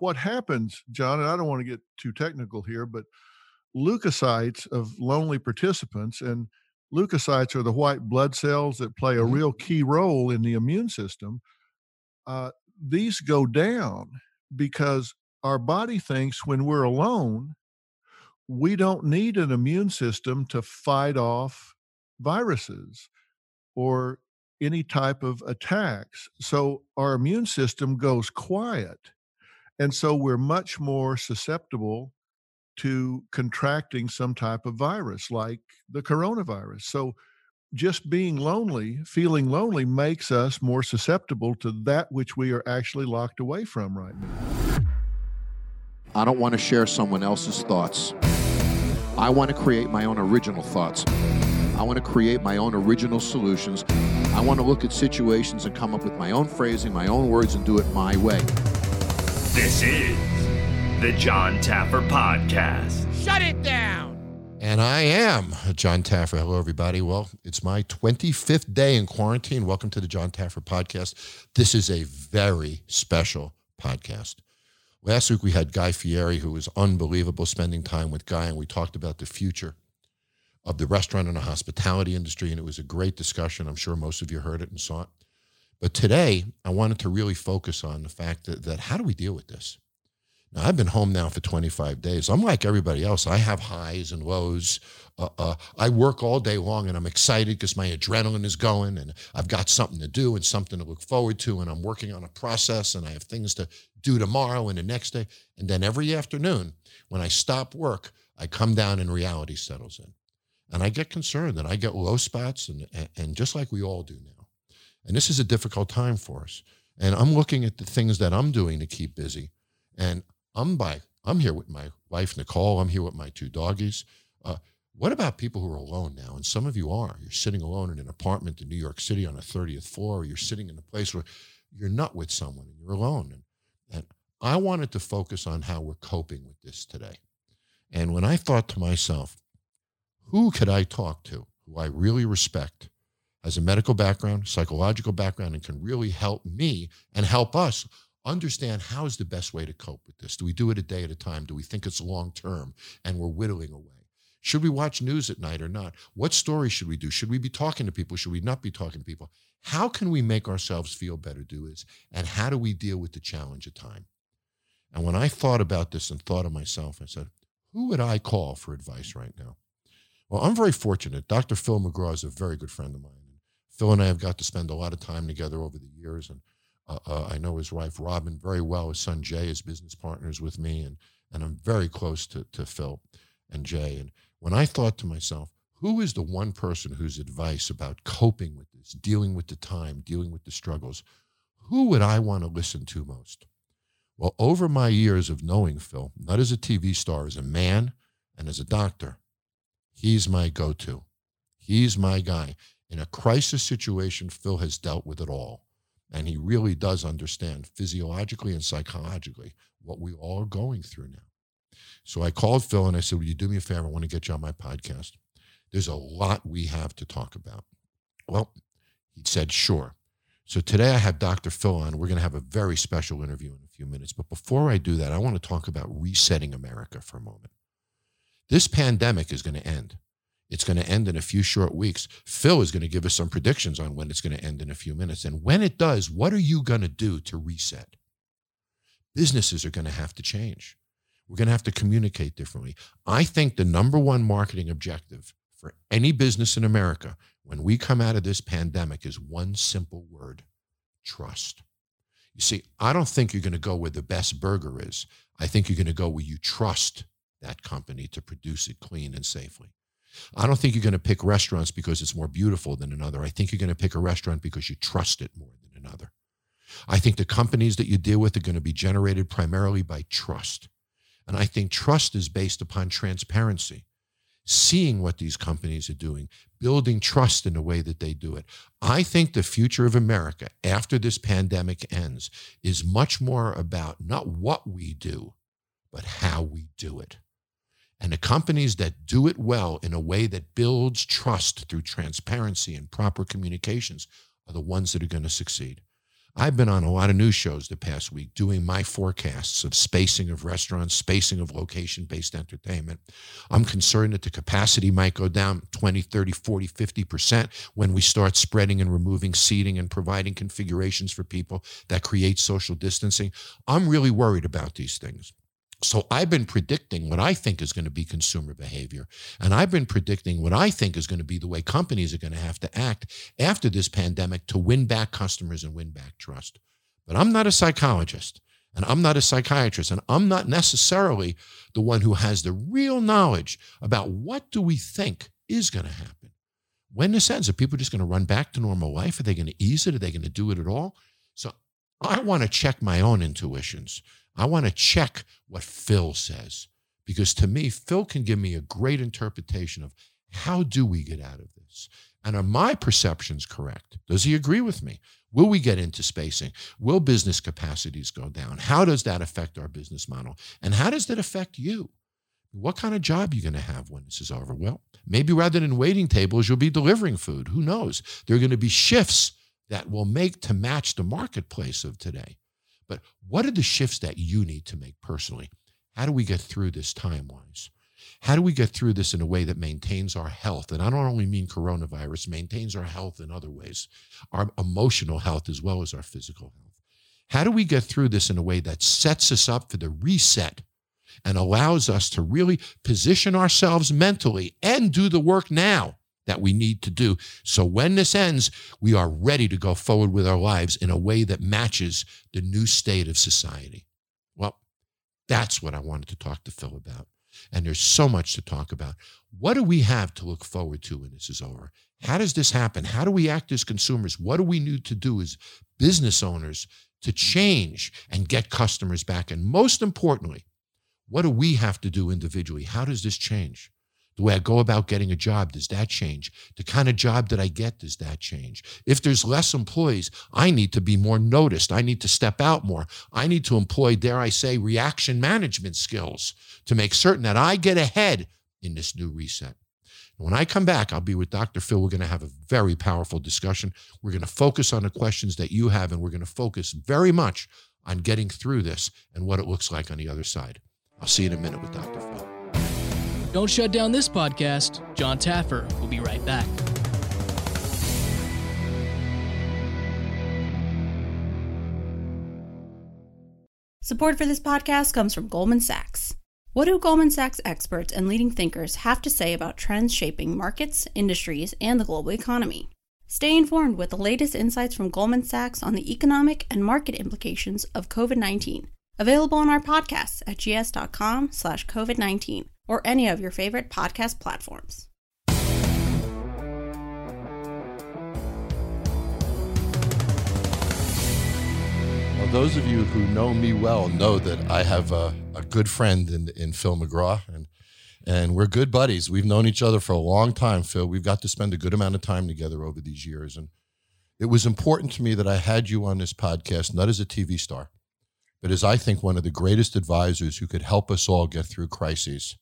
what happens, Jon, and I don't want to get too technical here, but leukocytes of lonely participants and leukocytes are the white blood cells that play a Mhm. real key role in the immune system. Uh, these go down because our body thinks when we're alone, we don't need an immune system to fight off viruses or any type of attacks. So our immune system goes quiet. And so we're much more susceptible to contracting some type of virus like the coronavirus. So just being lonely, feeling lonely, makes us more susceptible to that which we are actually locked away from right now. I don't want to share someone else's thoughts. I want to create my own original thoughts. I want to create my own original solutions. I want to look at situations and come up with my own phrasing, my own words, and do it my way. This is the Jon Taffer Podcast. Shut it down. And I am Jon Taffer. Hello, everybody. Well, it's my 25th day in quarantine. Welcome to the Jon Taffer podcast. This is a very special podcast. Last week we had Guy Fieri, who was unbelievable spending time with Guy, and we talked about the future of the restaurant and the hospitality industry. And it was a great discussion. I'm sure most of you heard it and saw it. But today, I wanted to really focus on the fact that, that how do we deal with this? Now, I've been home now for 25 days. I'm like everybody else. I have highs and lows. Uh, uh, I work all day long and I'm excited because my adrenaline is going and I've got something to do and something to look forward to. And I'm working on a process and I have things to do tomorrow and the next day. And then every afternoon, when I stop work, I come down and reality settles in. And I get concerned and I get low spots and, and, and just like we all do now. And this is a difficult time for us. And I'm looking at the things that I'm doing to keep busy. And I'm by, I'm here with my wife, Nicole. I'm here with my two doggies. Uh, what about people who are alone now? And some of you are. You're sitting alone in an apartment in New York City on a 30th floor, or you're sitting in a place where you're not with someone and you're alone. And, and I wanted to focus on how we're coping with this today. And when I thought to myself, who could I talk to who I really respect, has a medical background, psychological background, and can really help me and help us understand how is the best way to cope with this? Do we do it a day at a time? Do we think it's long term and we're whittling away? Should we watch news at night or not? What stories should we do? Should we be talking to people? Should we not be talking to people? How can we make ourselves feel better, do is, and how do we deal with the challenge of time? And when I thought about this and thought of myself, I said, who would I call for advice right now? Well, I'm very fortunate. Dr. Phil McGraw is a very good friend of mine. Phil and I have got to spend a lot of time together over the years, and uh, uh, I know his wife Robin very well. His son Jay is business partners with me, and and I'm very close to to Phil and Jay. And when I thought to myself, who is the one person whose advice about coping with this, dealing with the time, dealing with the struggles, who would I want to listen to most? Well, over my years of knowing Phil, not as a TV star, as a man and as a doctor, he's my go-to. He's my guy. In a crisis situation, Phil has dealt with it all. And he really does understand physiologically and psychologically what we all are going through now. So I called Phil and I said, Will you do me a favor? I want to get you on my podcast. There's a lot we have to talk about. Well, he said, Sure. So today I have Dr. Phil on. We're going to have a very special interview in a few minutes. But before I do that, I want to talk about resetting America for a moment. This pandemic is going to end. It's going to end in a few short weeks. Phil is going to give us some predictions on when it's going to end in a few minutes. And when it does, what are you going to do to reset? Businesses are going to have to change. We're going to have to communicate differently. I think the number one marketing objective for any business in America when we come out of this pandemic is one simple word trust. You see, I don't think you're going to go where the best burger is. I think you're going to go where you trust that company to produce it clean and safely. I don't think you're going to pick restaurants because it's more beautiful than another. I think you're going to pick a restaurant because you trust it more than another. I think the companies that you deal with are going to be generated primarily by trust. And I think trust is based upon transparency, seeing what these companies are doing, building trust in the way that they do it. I think the future of America after this pandemic ends is much more about not what we do, but how we do it. And the companies that do it well in a way that builds trust through transparency and proper communications are the ones that are going to succeed. I've been on a lot of news shows the past week doing my forecasts of spacing of restaurants, spacing of location based entertainment. I'm concerned that the capacity might go down 20, 30, 40, 50% when we start spreading and removing seating and providing configurations for people that create social distancing. I'm really worried about these things. So I've been predicting what I think is going to be consumer behavior. And I've been predicting what I think is going to be the way companies are going to have to act after this pandemic to win back customers and win back trust. But I'm not a psychologist and I'm not a psychiatrist and I'm not necessarily the one who has the real knowledge about what do we think is going to happen. When this ends, are people just going to run back to normal life? Are they going to ease it? Are they going to do it at all? So I want to check my own intuitions. I want to check what Phil says because to me, Phil can give me a great interpretation of how do we get out of this? And are my perceptions correct? Does he agree with me? Will we get into spacing? Will business capacities go down? How does that affect our business model? And how does that affect you? What kind of job are you going to have when this is over? Well, maybe rather than waiting tables, you'll be delivering food. Who knows? There are going to be shifts that will make to match the marketplace of today. But what are the shifts that you need to make personally? How do we get through this time wise? How do we get through this in a way that maintains our health? And I don't only mean coronavirus, maintains our health in other ways, our emotional health as well as our physical health. How do we get through this in a way that sets us up for the reset and allows us to really position ourselves mentally and do the work now that we need to do. So when this ends, we are ready to go forward with our lives in a way that matches the new state of society. Well, that's what I wanted to talk to Phil about. And there's so much to talk about. What do we have to look forward to when this is over? How does this happen? How do we act as consumers? What do we need to do as business owners to change and get customers back? And most importantly, what do we have to do individually? How does this change? The way I go about getting a job, does that change? The kind of job that I get, does that change? If there's less employees, I need to be more noticed. I need to step out more. I need to employ, dare I say, reaction management skills to make certain that I get ahead in this new reset. When I come back, I'll be with Dr. Phil. We're going to have a very powerful discussion. We're going to focus on the questions that you have, and we're going to focus very much on getting through this and what it looks like on the other side. I'll see you in a minute with Dr. Phil. Don't shut down this podcast. Jon Taffer will be right back. Support for this podcast comes from Goldman Sachs. What do Goldman Sachs experts and leading thinkers have to say about trends shaping markets, industries, and the global economy? Stay informed with the latest insights from Goldman Sachs on the economic and market implications of COVID-19. Available on our podcasts at gs.com slash COVID-19 or any of your favorite podcast platforms. Well, those of you who know me well know that I have a, a good friend in, in Phil McGraw, and and we're good buddies. We've known each other for a long time, Phil. We've got to spend a good amount of time together over these years, and it was important to me that I had you on this podcast, not as a TV star, but as I think one of the greatest advisors who could help us all get through crises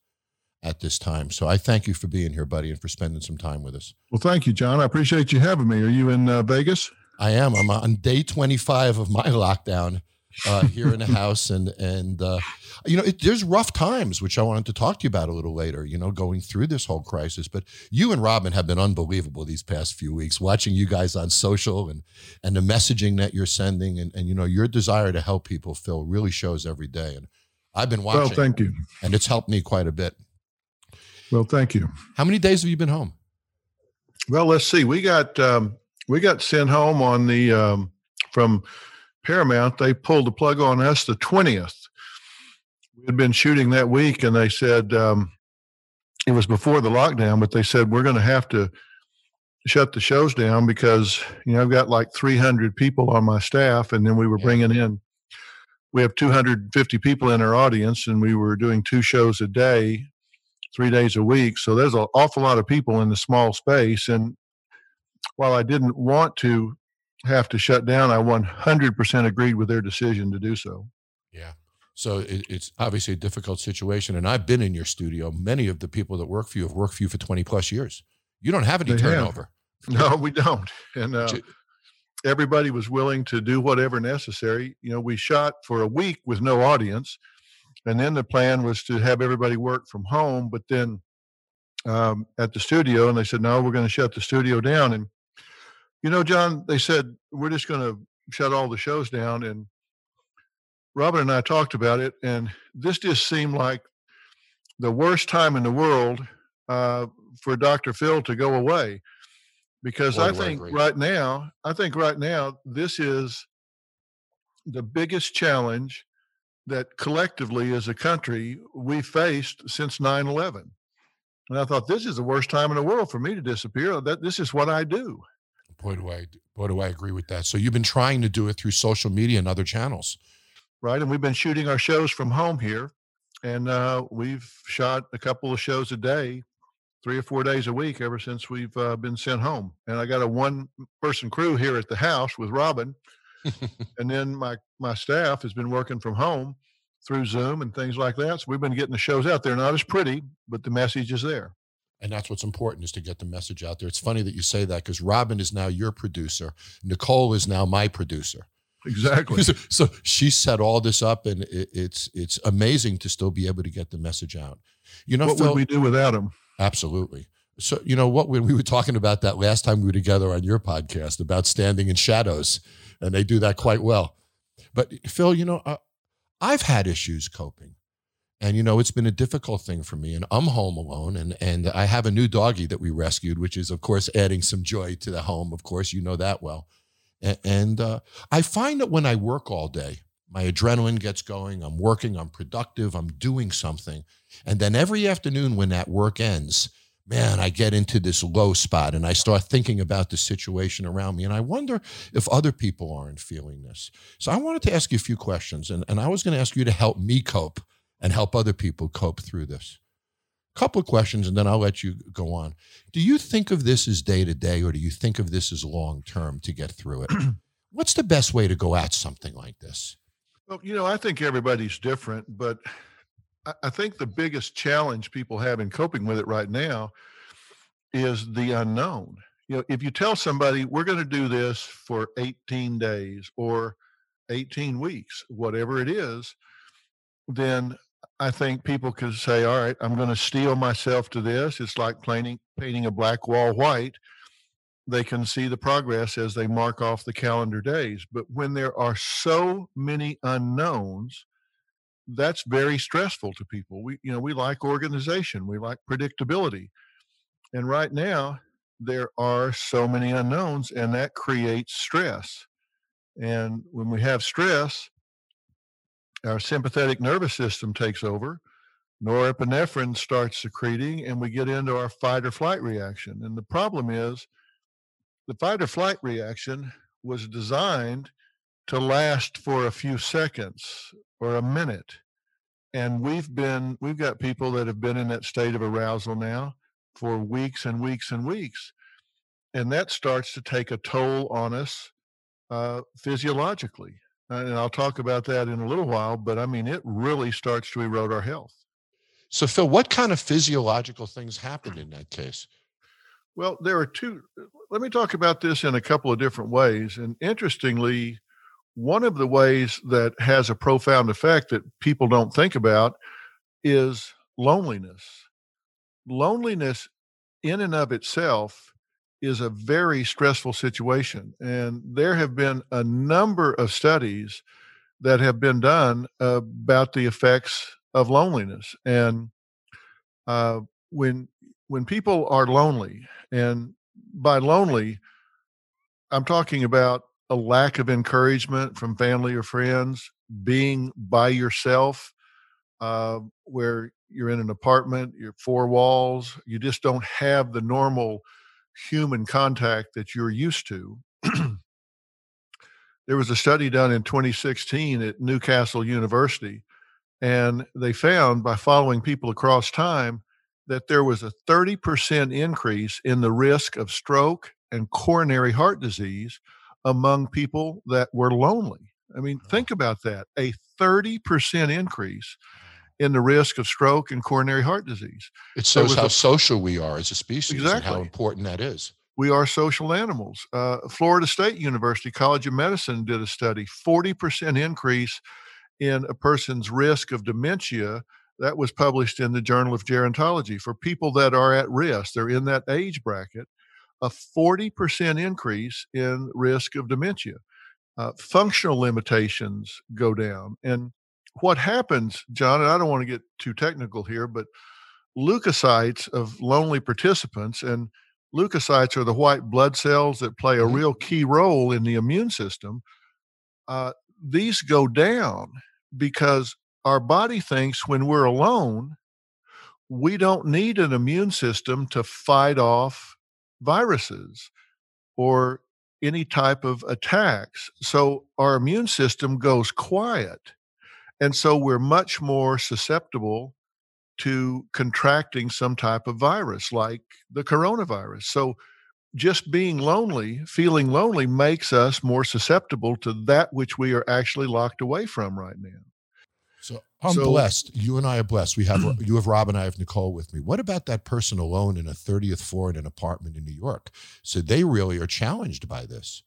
at this time. So I thank you for being here, buddy, and for spending some time with us. Well, thank you, Jon. I appreciate you having me. Are you in uh, Vegas? I am. I'm on day 25 of my lockdown uh, here in the house, and and uh, you know, it, there's rough times, which I wanted to talk to you about a little later. You know, going through this whole crisis. But you and Robin have been unbelievable these past few weeks. Watching you guys on social and and the messaging that you're sending, and and you know, your desire to help people, Phil, really shows every day. And I've been watching. Well, thank you. And it's helped me quite a bit. Well, thank you. How many days have you been home? Well, let's see. We got um, we got sent home on the um, from Paramount. They pulled the plug on us the twentieth. We had been shooting that week, and they said um, it was before the lockdown, but they said we're going to have to shut the shows down because you know I've got like 300 people on my staff, and then we were bringing in. We have 250 people in our audience, and we were doing two shows a day three days a week. So there's an awful lot of people in the small space. And while I didn't want to have to shut down, I 100% agreed with their decision to do so. Yeah. So it, it's obviously a difficult situation. And I've been in your studio. Many of the people that work for you have worked for you for 20 plus years. You don't have any They have. turnover. No, we don't. And uh, everybody was willing to do whatever necessary. You know, we shot for a week with no audience, and then the plan was to have everybody work from home. But then um, at the studio, and they said, "No, we're going to shut the studio down." And you know, Jon, they said we're just going to shut all the shows down. And Robin and I talked about it, and this just seemed like the worst time in the world uh, for Dr. Phil to go away because I think right now, I think right now, this is the biggest challenge that collectively as a country we faced since 9 11. And I thought, this is the worst time in the world for me to disappear. That This is what I do. Boy, do I, boy, do I agree with that. So you've been trying to do it through social media and other channels. Right. And we've been shooting our shows from home here. And uh, we've shot a couple of shows a day three or four days a week ever since we've uh, been sent home. And I got a one person crew here at the house with Robin. And then my, my staff has been working from home through Zoom and things like that. So we've been getting the shows out there. Not as pretty, but the message is there. And that's what's important is to get the message out there. It's funny that you say that because Robin is now your producer. Nicole is now my producer. Exactly. so, so, she set all this up, and it, it's it's amazing to still be able to get the message out. You know, what Phil, would we do without him? Absolutely. So, you know what, When we were talking about that last time we were together on your podcast about standing in shadows, and they do that quite well. But, Phil, you know, uh, I've had issues coping. And, you know, it's been a difficult thing for me. And I'm home alone. And, and I have a new doggie that we rescued, which is, of course, adding some joy to the home. Of course, you know that well. And, and uh, I find that when I work all day, my adrenaline gets going. I'm working, I'm productive, I'm doing something. And then every afternoon when that work ends, man, I get into this low spot and I start thinking about the situation around me. And I wonder if other people aren't feeling this. So I wanted to ask you a few questions. And, and I was going to ask you to help me cope and help other people cope through this. A couple of questions, and then I'll let you go on. Do you think of this as day to day, or do you think of this as long term to get through it? What's the best way to go at something like this? Well, you know, I think everybody's different, but I think the biggest challenge people have in coping with it right now is the unknown. You know, if you tell somebody we're going to do this for 18 days or 18 weeks, whatever it is, then I think people could say, all right, I'm going to steel myself to this. It's like painting, painting a black wall white they can see the progress as they mark off the calendar days. But when there are so many unknowns, that's very stressful to people. We, you know, we like organization, we like predictability. And right now, there are so many unknowns, and that creates stress. And when we have stress, our sympathetic nervous system takes over, norepinephrine starts secreting, and we get into our fight or flight reaction. And the problem is, the fight or flight reaction was designed to last for a few seconds or a minute. And we've been, we've got people that have been in that state of arousal now for weeks and weeks and weeks. And that starts to take a toll on us uh, physiologically. And I'll talk about that in a little while, but I mean, it really starts to erode our health. So, Phil, what kind of physiological things happen in that case? Well, there are two. Let me talk about this in a couple of different ways. And interestingly, one of the ways that has a profound effect that people don't think about is loneliness. Loneliness, in and of itself, is a very stressful situation. And there have been a number of studies that have been done about the effects of loneliness. And uh, when when people are lonely, and by lonely, I'm talking about a lack of encouragement from family or friends, being by yourself, uh, where you're in an apartment, you're four walls, you just don't have the normal human contact that you're used to. there was a study done in 2016 at Newcastle University, and they found by following people across time that there was a 30% increase in the risk of stroke and coronary heart disease among people that were lonely. I mean, think about that a 30% increase in the risk of stroke and coronary heart disease. It shows how a, social we are as a species exactly. and how important that is. we are social animals. Uh, Florida State University College of Medicine did a study 40% increase in a person's risk of dementia. That was published in the Journal of Gerontology. For people that are at risk, they're in that age bracket, a 40% increase in risk of dementia. Uh, functional limitations go down. And what happens, Jon, and I don't want to get too technical here, but leukocytes of lonely participants, and leukocytes are the white blood cells that play a Mhm. real key role in the immune system. Uh, these go down because our body thinks when we're alone, we don't need an immune system to fight off viruses or any type of attacks. So our immune system goes quiet. And so we're much more susceptible to contracting some type of virus like the coronavirus. So just being lonely, feeling lonely, makes us more susceptible to that which we are actually locked away from right now. So I'm So- blessed. You and I are blessed. We have you have Rob and I have Nicole with me. What about that person alone in a 30th floor in an apartment in New York? So they really are challenged by this.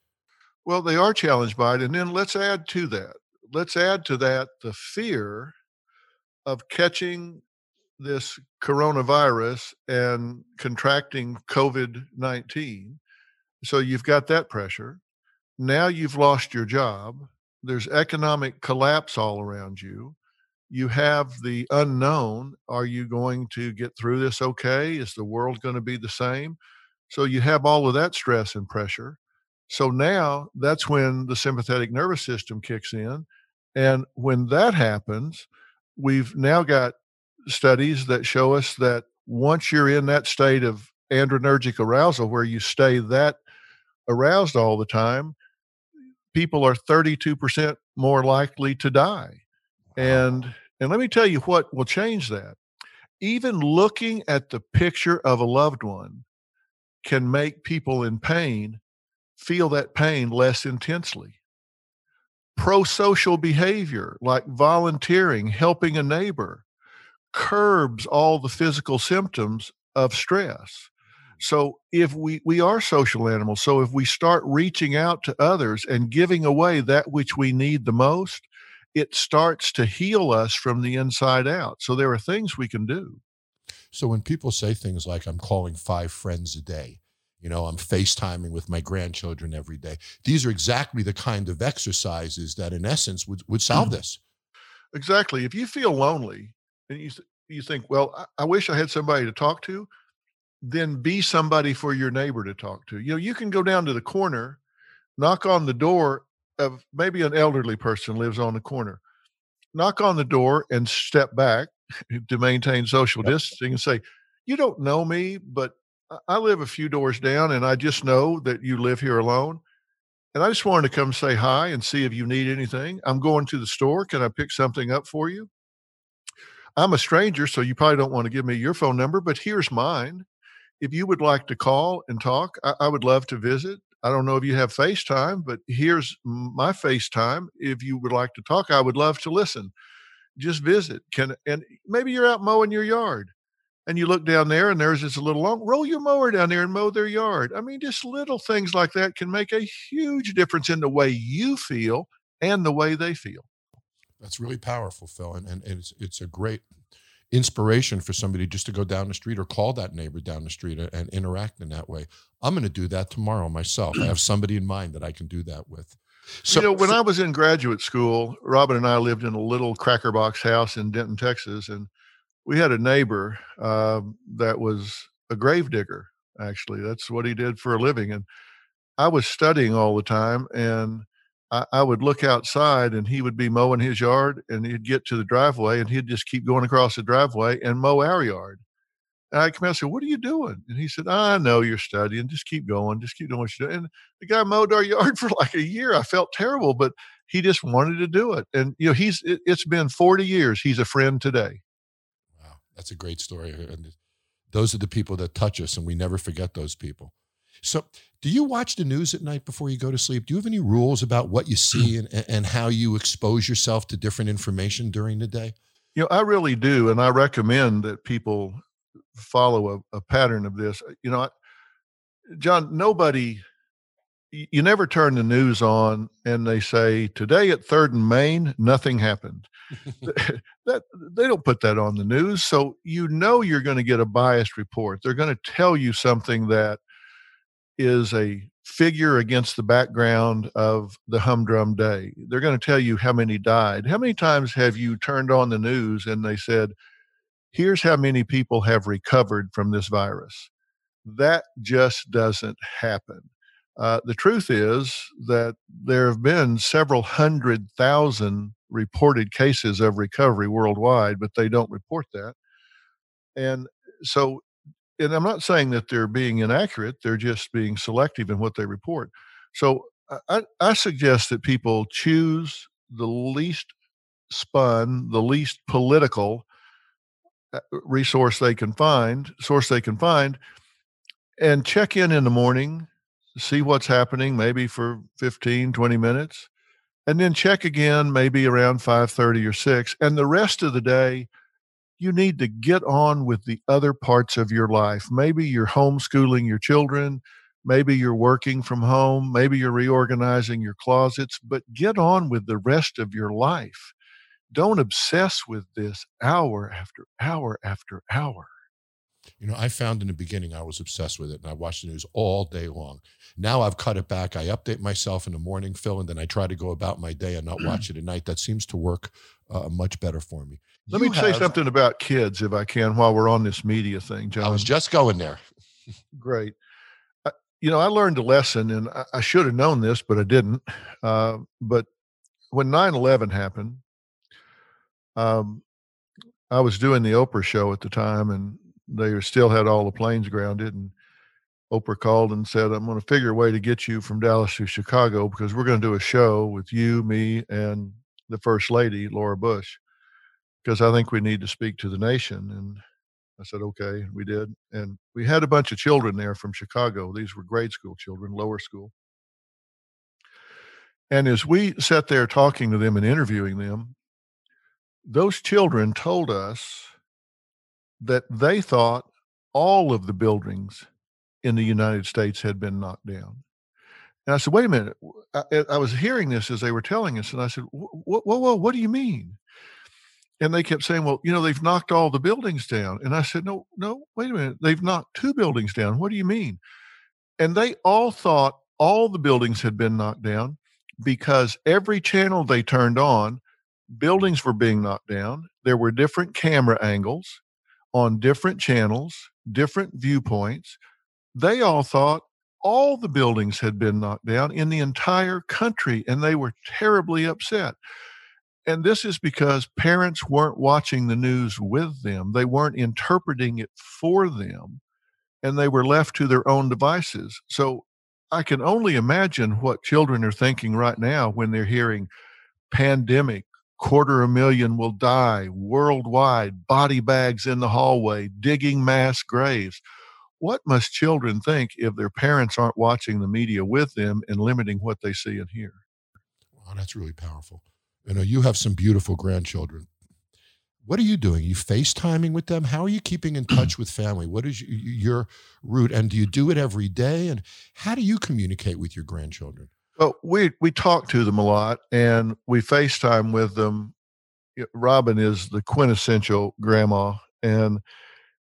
Well, they are challenged by it. And then let's add to that. Let's add to that the fear of catching this coronavirus and contracting COVID 19. So you've got that pressure. Now you've lost your job. There's economic collapse all around you. You have the unknown. Are you going to get through this okay? Is the world going to be the same? So you have all of that stress and pressure. So now that's when the sympathetic nervous system kicks in. And when that happens, we've now got studies that show us that once you're in that state of adrenergic arousal where you stay that aroused all the time, people are 32% more likely to die. And and let me tell you what will change that. Even looking at the picture of a loved one can make people in pain feel that pain less intensely. Pro social behavior like volunteering, helping a neighbor, curbs all the physical symptoms of stress. So if we we are social animals, so if we start reaching out to others and giving away that which we need the most, it starts to heal us from the inside out. So there are things we can do. So when people say things like I'm calling five friends a day, you know, I'm FaceTiming with my grandchildren every day. These are exactly the kind of exercises that in essence would, would solve mm-hmm. this. Exactly. If you feel lonely and you you think, well, I, I wish I had somebody to talk to, then be somebody for your neighbor to talk to. You know, you can go down to the corner, knock on the door of maybe an elderly person lives on the corner. Knock on the door and step back to maintain social Yep. distancing and say, "You don't know me, but I- live a few doors down and I just know that you live here alone." And I just wanted to come say hi and see if you need anything. I'm going to the store. Can I pick something up for you? I'm a stranger, so you probably don't want to give me your phone number, but here's mine. If you would like to call and talk, I, I would love to visit. I don't know if you have FaceTime, but here's my FaceTime. If you would like to talk, I would love to listen. Just visit. Can and maybe you're out mowing your yard and you look down there and there's this little long roll your mower down there and mow their yard. I mean, just little things like that can make a huge difference in the way you feel and the way they feel. That's really powerful, Phil. And, and it's, it's a great inspiration for somebody just to go down the street or call that neighbor down the street and, and interact in that way. I'm going to do that tomorrow myself. I have somebody in mind that I can do that with. So, you know, when I was in graduate school, Robin and I lived in a little cracker box house in Denton, Texas, and we had a neighbor um, that was a grave digger. Actually, that's what he did for a living. And I was studying all the time, and I, I would look outside, and he would be mowing his yard, and he'd get to the driveway, and he'd just keep going across the driveway and mow our yard. And I come out and said, "What are you doing?" And he said, "I know you're studying. Just keep going. Just keep doing what you're doing." And the guy mowed our yard for like a year. I felt terrible, but he just wanted to do it. And you know, he's it, it's been 40 years. He's a friend today. wow, that's a great story. And those are the people that touch us, and we never forget those people. So, do you watch the news at night before you go to sleep? Do you have any rules about what you see hmm. and, and how you expose yourself to different information during the day? You know, I really do, and I recommend that people follow a, a pattern of this. Uh, you know, I, Jon, nobody, you never turn the news on and they say, today at Third and Main, nothing happened. that they don't put that on the news so you know you're going to get a biased report they're going to tell you something that is a figure against the background of the humdrum day. They're going to tell you how many died. How many times have you turned on the news and they said, here's how many people have recovered from this virus? That just doesn't happen. Uh, the truth is that there have been several hundred thousand reported cases of recovery worldwide, but they don't report that. And so and I'm not saying that they're being inaccurate, they're just being selective in what they report. So I, I suggest that people choose the least spun, the least political uh, resource they can find, source they can find, and check in in the morning, see what's happening, maybe for 15, 20 minutes, and then check again maybe around 5:30 or 6, and the rest of the day you need to get on with the other parts of your life. Maybe you're homeschooling your children. Maybe you're working from home. Maybe you're reorganizing your closets, but get on with the rest of your life. Don't obsess with this hour after hour after hour. You know, I found in the beginning I was obsessed with it and I watched the news all day long. Now I've cut it back. I update myself in the morning, Phil, and then I try to go about my day and not watch it at night. That seems to work uh, much better for me. Let you me have, say something about kids, if I can, while we're on this media thing, Jon. I was just going there. Great. Uh, you know, I learned a lesson, and I, I should have known this, but I didn't. Uh, but when 9 11 happened, um, I was doing the Oprah show at the time, and they still had all the planes grounded. And Oprah called and said, I'm going to figure a way to get you from Dallas to Chicago because we're going to do a show with you, me, and the First Lady, Laura Bush because I think we need to speak to the nation. And I said, okay, we did. And we had a bunch of children there from Chicago. These were grade school children, lower school. And as we sat there talking to them and interviewing them, those children told us that they thought all of the buildings in the United States had been knocked down. And I said, wait a minute. I, I was hearing this as they were telling us. And I said, whoa, whoa, whoa, what do you mean? And they kept saying, "Well, you know, they've knocked all the buildings down." And I said, "No, no, wait a minute. They've knocked two buildings down. What do you mean?" And they all thought all the buildings had been knocked down because every channel they turned on, buildings were being knocked down. There were different camera angles on different channels, different viewpoints. They all thought all the buildings had been knocked down in the entire country, and they were terribly upset. And this is because parents weren't watching the news with them, they weren't interpreting it for them, and they were left to their own devices. So I can only imagine what children are thinking right now when they're hearing pandemic, quarter a million will die worldwide, body bags in the hallway, digging mass graves. What must children think if their parents aren't watching the media with them and limiting what they see and hear? Wow, that's really powerful. You know, you have some beautiful grandchildren. What are you doing? Are you FaceTiming with them? How are you keeping in touch with family? What is your route? And do you do it every day? And how do you communicate with your grandchildren? Well, we we talk to them a lot, and we FaceTime with them. Robin is the quintessential grandma, and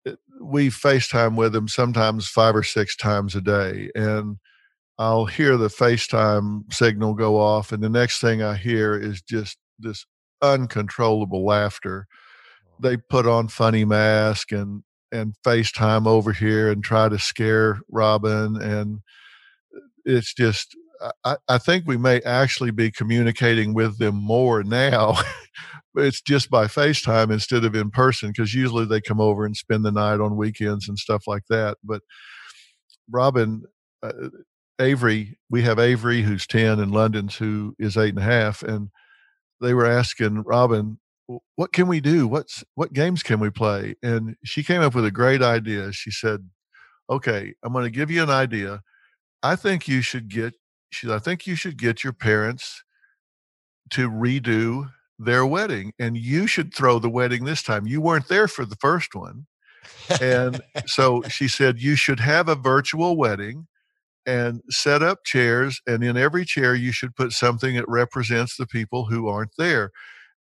eh, we FaceTime with them sometimes five or six times a day. And I'll hear the FaceTime signal go off, and the next thing I hear is just this uncontrollable laughter. They put on funny mask and and FaceTime over here and try to scare Robin, and it's just I, I think we may actually be communicating with them more now. it's just by FaceTime instead of in person because usually they come over and spend the night on weekends and stuff like that. But Robin, uh, Avery, we have Avery who's 10 and London's who is eight and a half. And they were asking Robin, what can we do? What's what games can we play? And she came up with a great idea. She said, Okay, I'm going to give you an idea. I think you should get she said, I think you should get your parents to redo their wedding and you should throw the wedding this time. You weren't there for the first one. And so she said, You should have a virtual wedding and set up chairs. And in every chair, you should put something that represents the people who aren't there.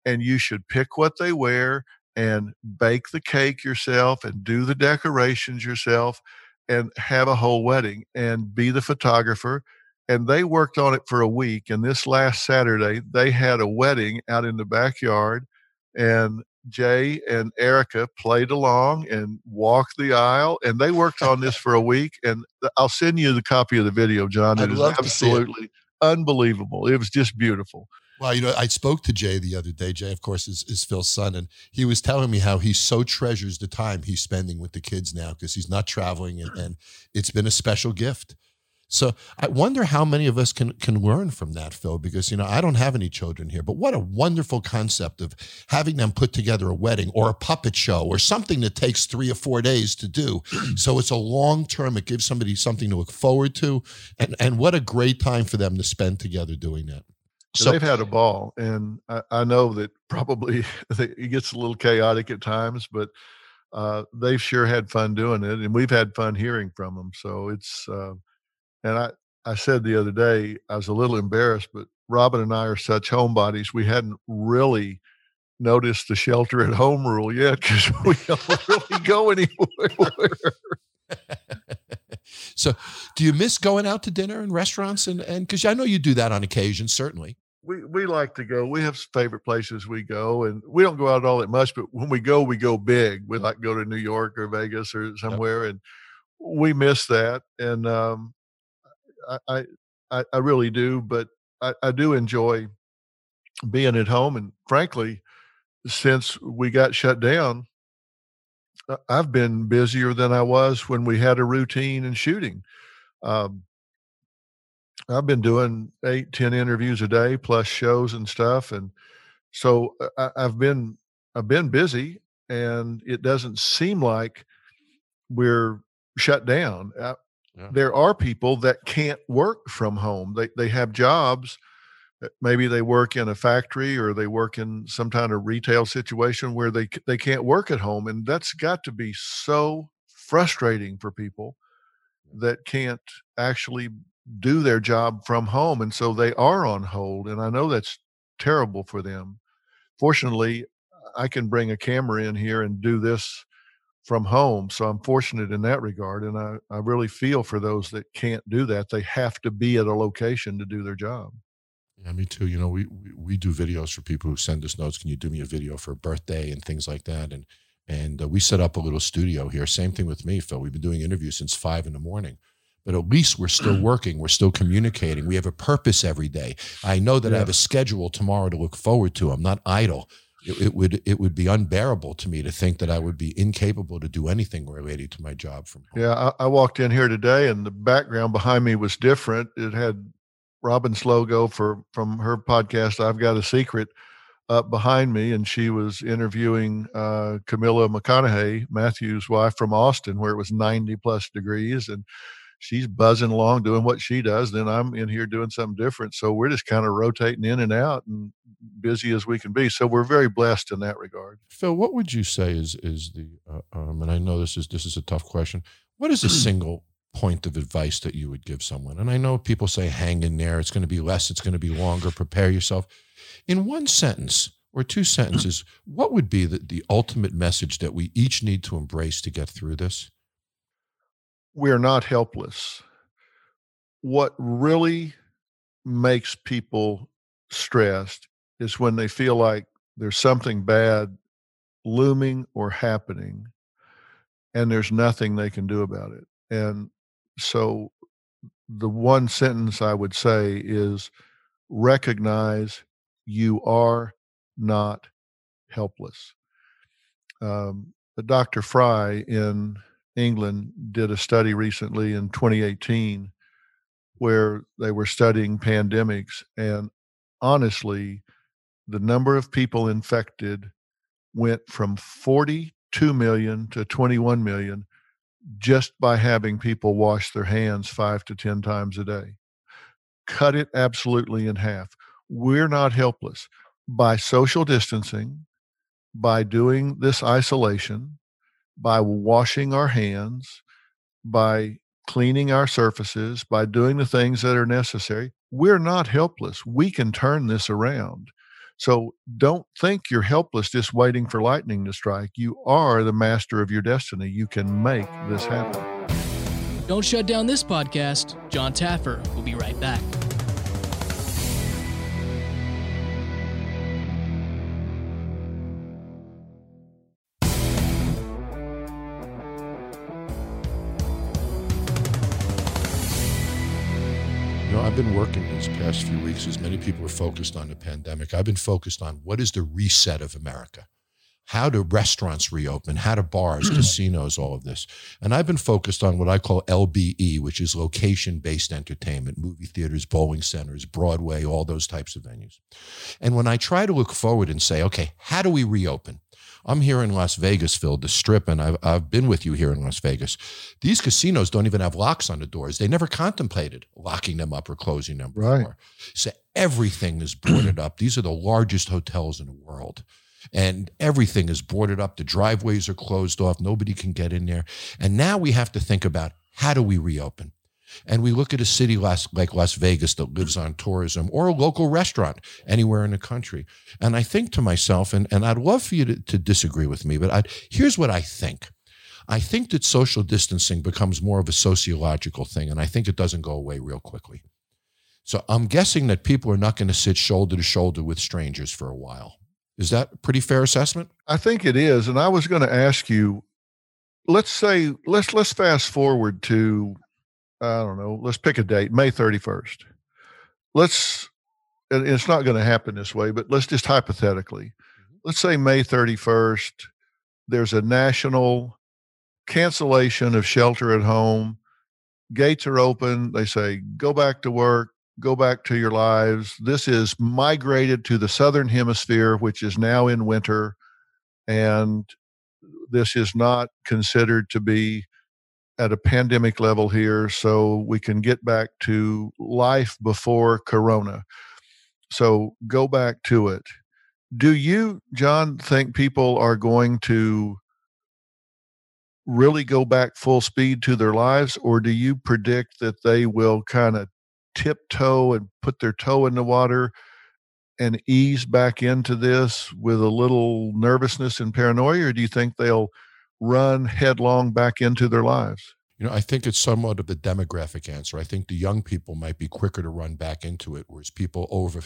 And you should pick what they wear and bake the cake yourself and do the decorations yourself and have a whole wedding and be the photographer. And they worked on it for a week. And this last Saturday, they had a wedding out in the backyard. And Jay and Erica played along and walked the aisle, and they worked on this for a week. And I'll send you the copy of the video, Jon. I'd It is love to see it. absolutely unbelievable. It was just beautiful. Well, you know, I spoke to Jay the other day. Jay, of course, is, is Phil's son, and he was telling me how he so treasures the time he's spending with the kids now because he's not traveling, and, and it's been a special gift. So I wonder how many of us can can learn from that, Phil, because you know I don't have any children here, but what a wonderful concept of having them put together a wedding or a puppet show or something that takes three or four days to do. so it's a long term. It gives somebody something to look forward to, and and what a great time for them to spend together doing that. So they've had a ball, and I, I know that probably it gets a little chaotic at times, but uh, they've sure had fun doing it, and we've had fun hearing from them. So it's, uh, and I I said the other day I was a little embarrassed, but Robin and I are such homebodies, we hadn't really noticed the shelter at home rule yet because we don't really go anywhere. so do you miss going out to dinner and restaurants and and because I know you do that on occasion, certainly. we we like to go. We have favorite places we go, and we don't go out all that much. But when we go, we go big. We like go to New York or Vegas or somewhere, and we miss that. And um, I, I I really do, but I, I do enjoy being at home. And frankly, since we got shut down, I- I've been busier than I was when we had a routine and shooting. Um, I've been doing eight, ten interviews a day plus shows and stuff, and so uh, I, I've been I've been busy, and it doesn't seem like we're shut down. Uh, Yeah. There are people that can't work from home. They they have jobs. Uh, maybe they work in a factory or they work in some kind of retail situation where they they can't work at home, and that's got to be so frustrating for people that can't actually do their job from home and so they are on hold and i know that's terrible for them fortunately i can bring a camera in here and do this from home so i'm fortunate in that regard and i, I really feel for those that can't do that they have to be at a location to do their job Yeah, me too. You know, we, we we do videos for people who send us notes. Can you do me a video for a birthday and things like that? And and uh, we set up a little studio here. Same thing with me, Phil. We've been doing interviews since five in the morning, but at least we're still working. We're still communicating. We have a purpose every day. I know that I have a schedule tomorrow to look forward to. I'm not idle. It, it would it would be unbearable to me to think that I would be incapable to do anything related to my job from home. yeah I, I walked in here today and the background behind me was different it had robin's logo for from her podcast i've got a secret up behind me and she was interviewing uh, camila mcconaughey matthew's wife from austin where it was 90 plus degrees and she's buzzing along doing what she does then i'm in here doing something different so we're just kind of rotating in and out and busy as we can be so we're very blessed in that regard Phil, what would you say is is the uh, um, and I know this is this is a tough question. What is a single point of advice that you would give someone? And I know people say hang in there. It's going to be less. It's going to be longer. Prepare yourself. In one sentence or two sentences, what would be the, the ultimate message that we each need to embrace to get through this? We're not helpless. What really makes people stressed is when they feel like there's something bad looming or happening and there's nothing they can do about it. And so the one sentence I would say is recognize you are not helpless. Um, Dr. Fry in England did a study recently in 2018 where they were studying pandemics. And honestly, the number of people infected went from 42 million to 21 million just by having people wash their hands five to 10 times a day. Cut it absolutely in half. We're not helpless. By social distancing, by doing this isolation, by washing our hands, by cleaning our surfaces, by doing the things that are necessary, we're not helpless. We can turn this around. So don't think you're helpless just waiting for lightning to strike. You are the master of your destiny. You can make this happen. Don't shut down this podcast. Jon Taffer will be right back. Been working these past few weeks, as many people are focused on the pandemic. I've been focused on what is the reset of America? How do restaurants reopen? How do bars, casinos, all of this? And I've been focused on what I call LBE, which is location based entertainment, movie theaters, bowling centers, Broadway, all those types of venues. And when I try to look forward and say, okay, how do we reopen? I'm here in Las Vegas, Phil, the strip, and I've, I've been with you here in Las Vegas. These casinos don't even have locks on the doors. They never contemplated locking them up or closing them before. Right. So everything is boarded up. These are the largest hotels in the world. And everything is boarded up. The driveways are closed off. Nobody can get in there. And now we have to think about how do we reopen? And we look at a city like Las Vegas that lives on tourism or a local restaurant anywhere in the country. And I think to myself, and, and I'd love for you to, to disagree with me, but I'd, here's what I think. I think that social distancing becomes more of a sociological thing, and I think it doesn't go away real quickly. So I'm guessing that people are not going to sit shoulder to shoulder with strangers for a while. Is that a pretty fair assessment? I think it is. And I was going to ask you, let's say let's let's fast forward to I don't know, let's pick a date, May 31st. Let's and it's not going to happen this way, but let's just hypothetically. Mm-hmm. Let's say May 31st there's a national cancellation of shelter at home. Gates are open. They say go back to work, go back to your lives. This is migrated to the southern hemisphere which is now in winter and this is not considered to be at a pandemic level here so we can get back to life before corona. So go back to it. Do you Jon think people are going to really go back full speed to their lives or do you predict that they will kind of tiptoe and put their toe in the water and ease back into this with a little nervousness and paranoia or do you think they'll run headlong back into their lives You know, I think it's somewhat of a demographic answer. I think the young people might be quicker to run back into it, whereas people over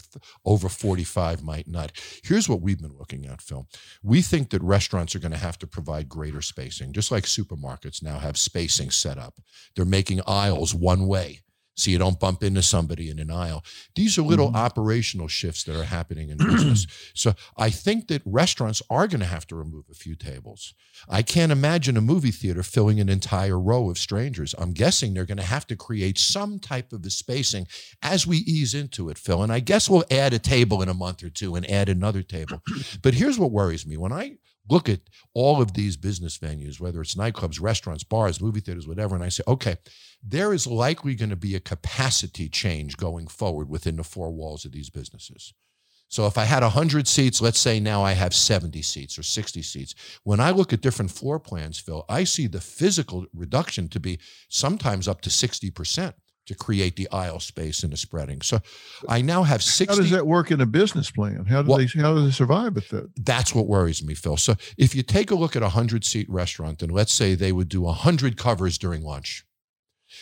over 45 might not. Here's what we've been looking at, Phil. We think that restaurants are going to have to provide greater spacing, just like supermarkets now have spacing set up. They're making aisles one way so you don't bump into somebody in an aisle. These are little mm-hmm. operational shifts that are happening in business. so I think that restaurants are going to have to remove a few tables. I can't imagine a movie theater filling an entire row of strangers. I'm guessing they're going to have to create some type of a spacing as we ease into it, Phil. And I guess we'll add a table in a month or two and add another table. But here's what worries me when I look at all of these business venues, whether it's nightclubs, restaurants, bars, movie theaters, whatever, and I say, okay, there is likely going to be a capacity change going forward within the four walls of these businesses. So if I had 100 seats, let's say now I have 70 seats or 60 seats. When I look at different floor plans, Phil, I see the physical reduction to be sometimes up to 60% to create the aisle space and the spreading. So I now have 60 how does that work in a business plan how do Well- they how do they survive with that that's what worries me, Phil. So if you take a look at a 100 seat restaurant and let's say they would do 100 covers during lunch.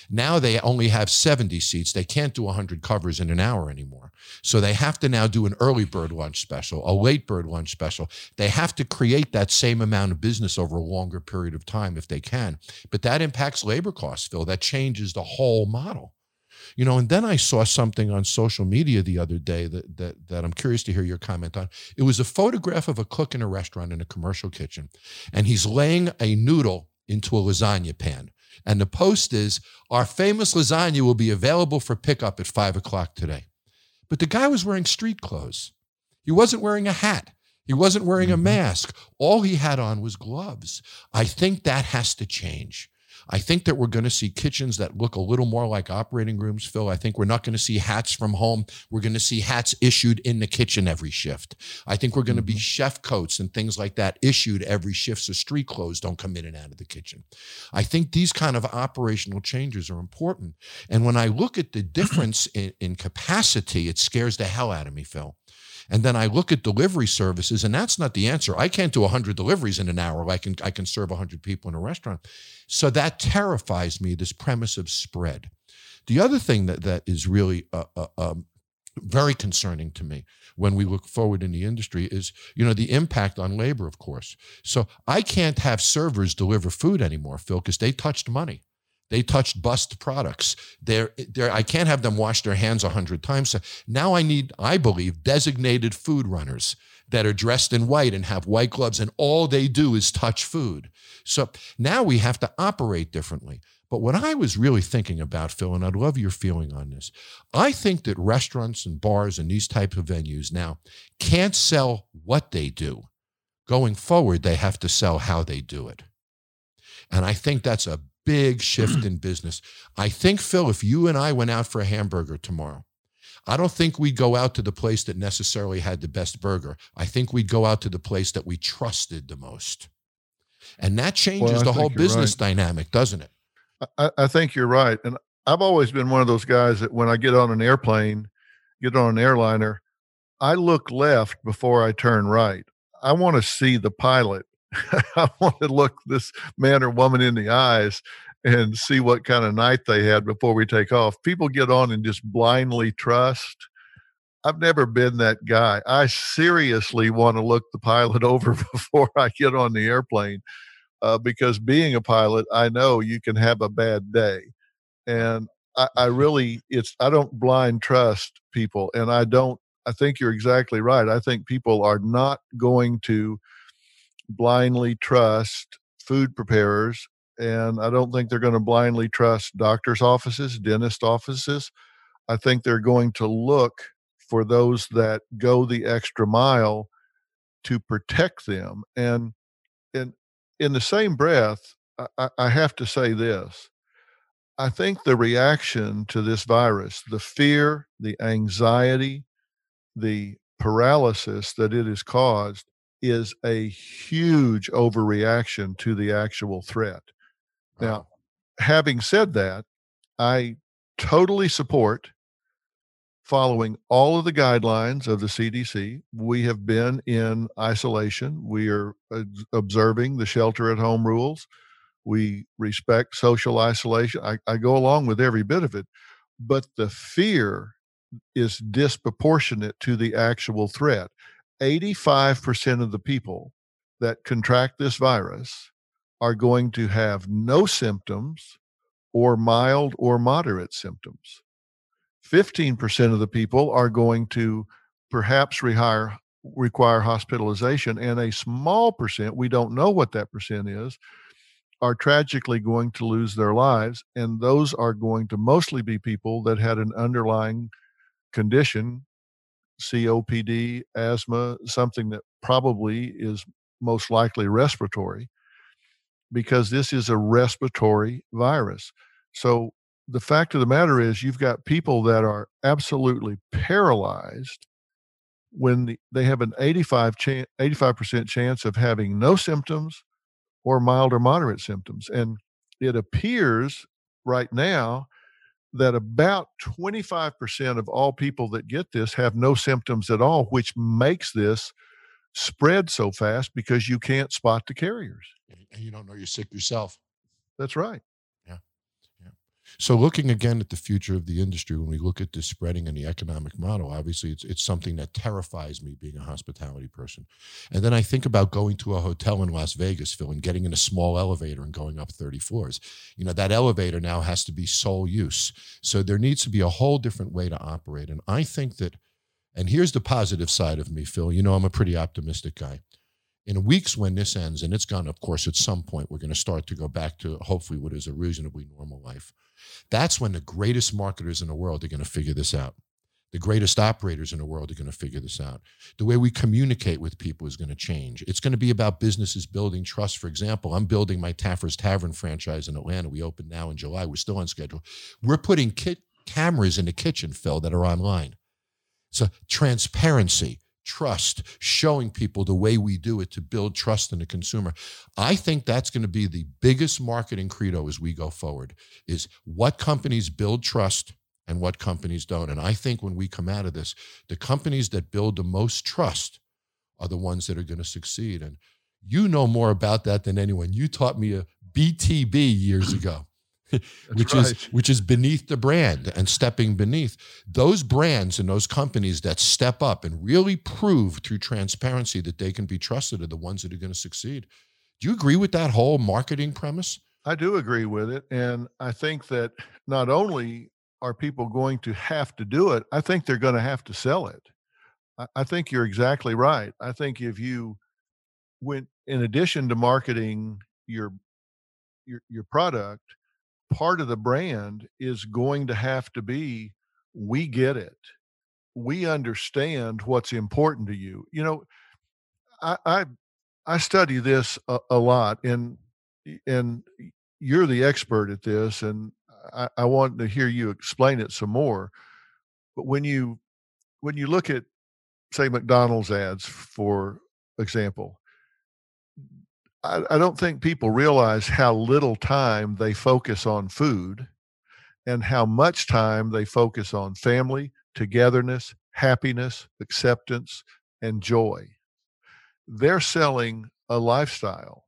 Now they only have 70 seats. They can't do 100 covers in an hour anymore. So they have to now do an early bird lunch special, a late bird lunch special. They have to create that same amount of business over a longer period of time if they can. But that impacts labor costs, Phil. That changes the whole model. You know, and then I saw something on social media the other day that that that I'm curious to hear your comment on. It was a photograph of a cook in a restaurant in a commercial kitchen, and he's laying a noodle into a lasagna pan. And the post is, "Our famous lasagna will be available for pickup at five o'clock today." But the guy was wearing street clothes. He wasn't wearing a hat. He wasn't wearing a mm-hmm. mask. All he had on was gloves. I think that has to change. I think that we're going to see kitchens that look a little more like operating rooms, Phil. I think we're not going to see hats from home. We're going to see hats issued in the kitchen every shift. I think we're going to be Mhm. chef coats and things like that issued every shift so street clothes don't come in and out of the kitchen. I think these kind of operational changes are important. And when I look at the difference in, in capacity, it scares the hell out of me, Phil. And then I look at delivery services, and that's not the answer. I can't do 100 deliveries in an hour. I can I can serve 100 people in a restaurant. So that terrifies me. This premise of spread. The other thing that that is really uh, uh, um, very concerning to me when we look forward in the industry is you know the impact on labor, of course. So I can't have servers deliver food anymore, Phil, because they touched money. They touched bust products. They're, they're, I can't have them wash their hands a hundred times. So now I need, I believe, designated food runners that are dressed in white and have white gloves, and all they do is touch food. So now we have to operate differently. But what I was really thinking about, Phil, and I'd love your feeling on this, I think that restaurants and bars and these types of venues now can't sell what they do. Going forward, they have to sell how they do it. And I think that's a big shift in business. I think, Phil, if you and I went out for a hamburger tomorrow, I don't think we'd go out to the place that necessarily had the best burger. I think we'd go out to the place that we trusted the most. And that changes I the whole business right. dynamic, doesn't it? I, I think you're right. And I've always been one of those guys that when I get on an airplane, get on an airliner, I look left before I turn right. I want to see the pilot. I want to look this man or woman in the eyes and see what kind of night they had before we take off. People get on and just blindly trust. I've never been that guy. I seriously want to look the pilot over before I get on the airplane uh, because being a pilot, I know you can have a bad day. And I, I really, it's, I don't blind trust people. And I don't, I think you're exactly right. I think people are not going to blindly trust food preparers. And I don't think they're going to blindly trust doctors' offices, dentist offices. I think they're going to look for those that go the extra mile to protect them. And in in the same breath, I- I, I have to say this. I think the reaction to this virus, the fear, the anxiety, the paralysis that it has caused is a huge overreaction to the actual threat. Now, having said that, I totally support following all of the guidelines of the CDC. We have been in isolation. We are observing the shelter at home rules. We respect social isolation. I, I go along with every bit of it, but the fear is disproportionate to the actual threat. 85% of the people that contract this virus are going to have no symptoms or mild or moderate symptoms. 15% of the people are going to perhaps rehire, require hospitalization, and a small percent, we don't know what that percent is, are tragically going to lose their lives. And those are going to mostly be people that had an underlying condition, COPD, asthma, something that probably is most likely respiratory, because this is a respiratory virus. So the fact of the matter is, you've got people that are absolutely paralyzed when the, they have an 85 chan 85% chance of having no symptoms or mild or moderate symptoms. And it appears right now that about 25% of all people that get this have no symptoms at all, which makes this spread so fast because you can't spot the carriers. And you don't know you're sick yourself. That's right. So looking again at the future of the industry, when we look at this spreading and the economic model, obviously it's it's something that terrifies me being a hospitality person. And then I think about going to a hotel in Las Vegas, Phil, and getting in a small elevator and going up 30 floors. You know, that elevator now has to be sole use. So there needs to be a whole different way to operate. And I think that, and here's the positive side of me, Phil. You know, I'm a pretty optimistic guy in weeks when this ends, and it's gone, of course, at some point, we're going to start to go back to hopefully what is a reasonably normal life. That's when the greatest marketers in the world are going to figure this out. The greatest operators in the world are going to figure this out. The way we communicate with people is going to change. It's going to be about businesses building trust. For example, I'm building my Taffer's Tavern franchise in Atlanta. We open now in July. We're still on schedule. We're putting kit cameras in the kitchen, Phil, that are online. So transparency, trust, showing people the way we do it to build trust in the consumer. I think that's going to be the biggest marketing credo as we go forward is what companies build trust and what companies don't. And I think when we come out of this, the companies that build the most trust are the ones that are going to succeed. And you know more about that than anyone. You taught me a BTB years ago. which right. is which is beneath the brand and stepping beneath those brands and those companies that step up and really prove through transparency that they can be trusted are the ones that are going to succeed do you agree with that whole marketing premise I do agree with it. And I think that not only are people going to have to do it, I think they're going to have to sell it. I, I think you're exactly right. I think if you went, in addition to marketing your your, your product, part of the brand is going to have to be we get it. We understand what's important to you. You know, I I, I study this a, a lot and and you're the expert at this and I, I want to hear you explain it some more. But when you when you look at say McDonald's ads, for example, I, I don't think people realize how little time they focus on food and how much time they focus on family, togetherness, happiness, acceptance, and joy. They're selling a lifestyle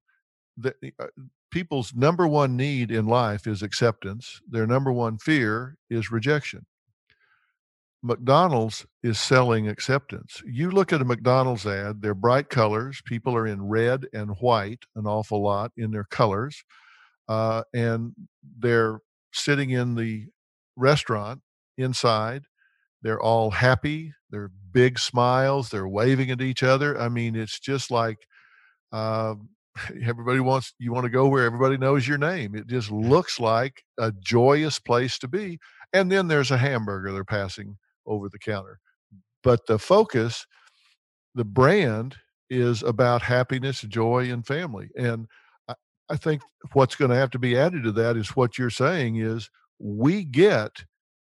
that uh, people's number one need in life is acceptance. Their number one fear is rejection. McDonald's is selling acceptance. You look at a McDonald's ad, they're bright colors. People are in red and white an awful lot in their colors. Uh, and they're sitting in the restaurant inside. They're all happy. They're big smiles. They're waving at each other. I mean, it's just like uh, everybody wants, you want to go where everybody knows your name. It just looks like a joyous place to be. And then there's a hamburger they're passing over the counter. But the focus, the brand is about happiness, joy, and family. And I, I think what's going to have to be added to that is what you're saying is we get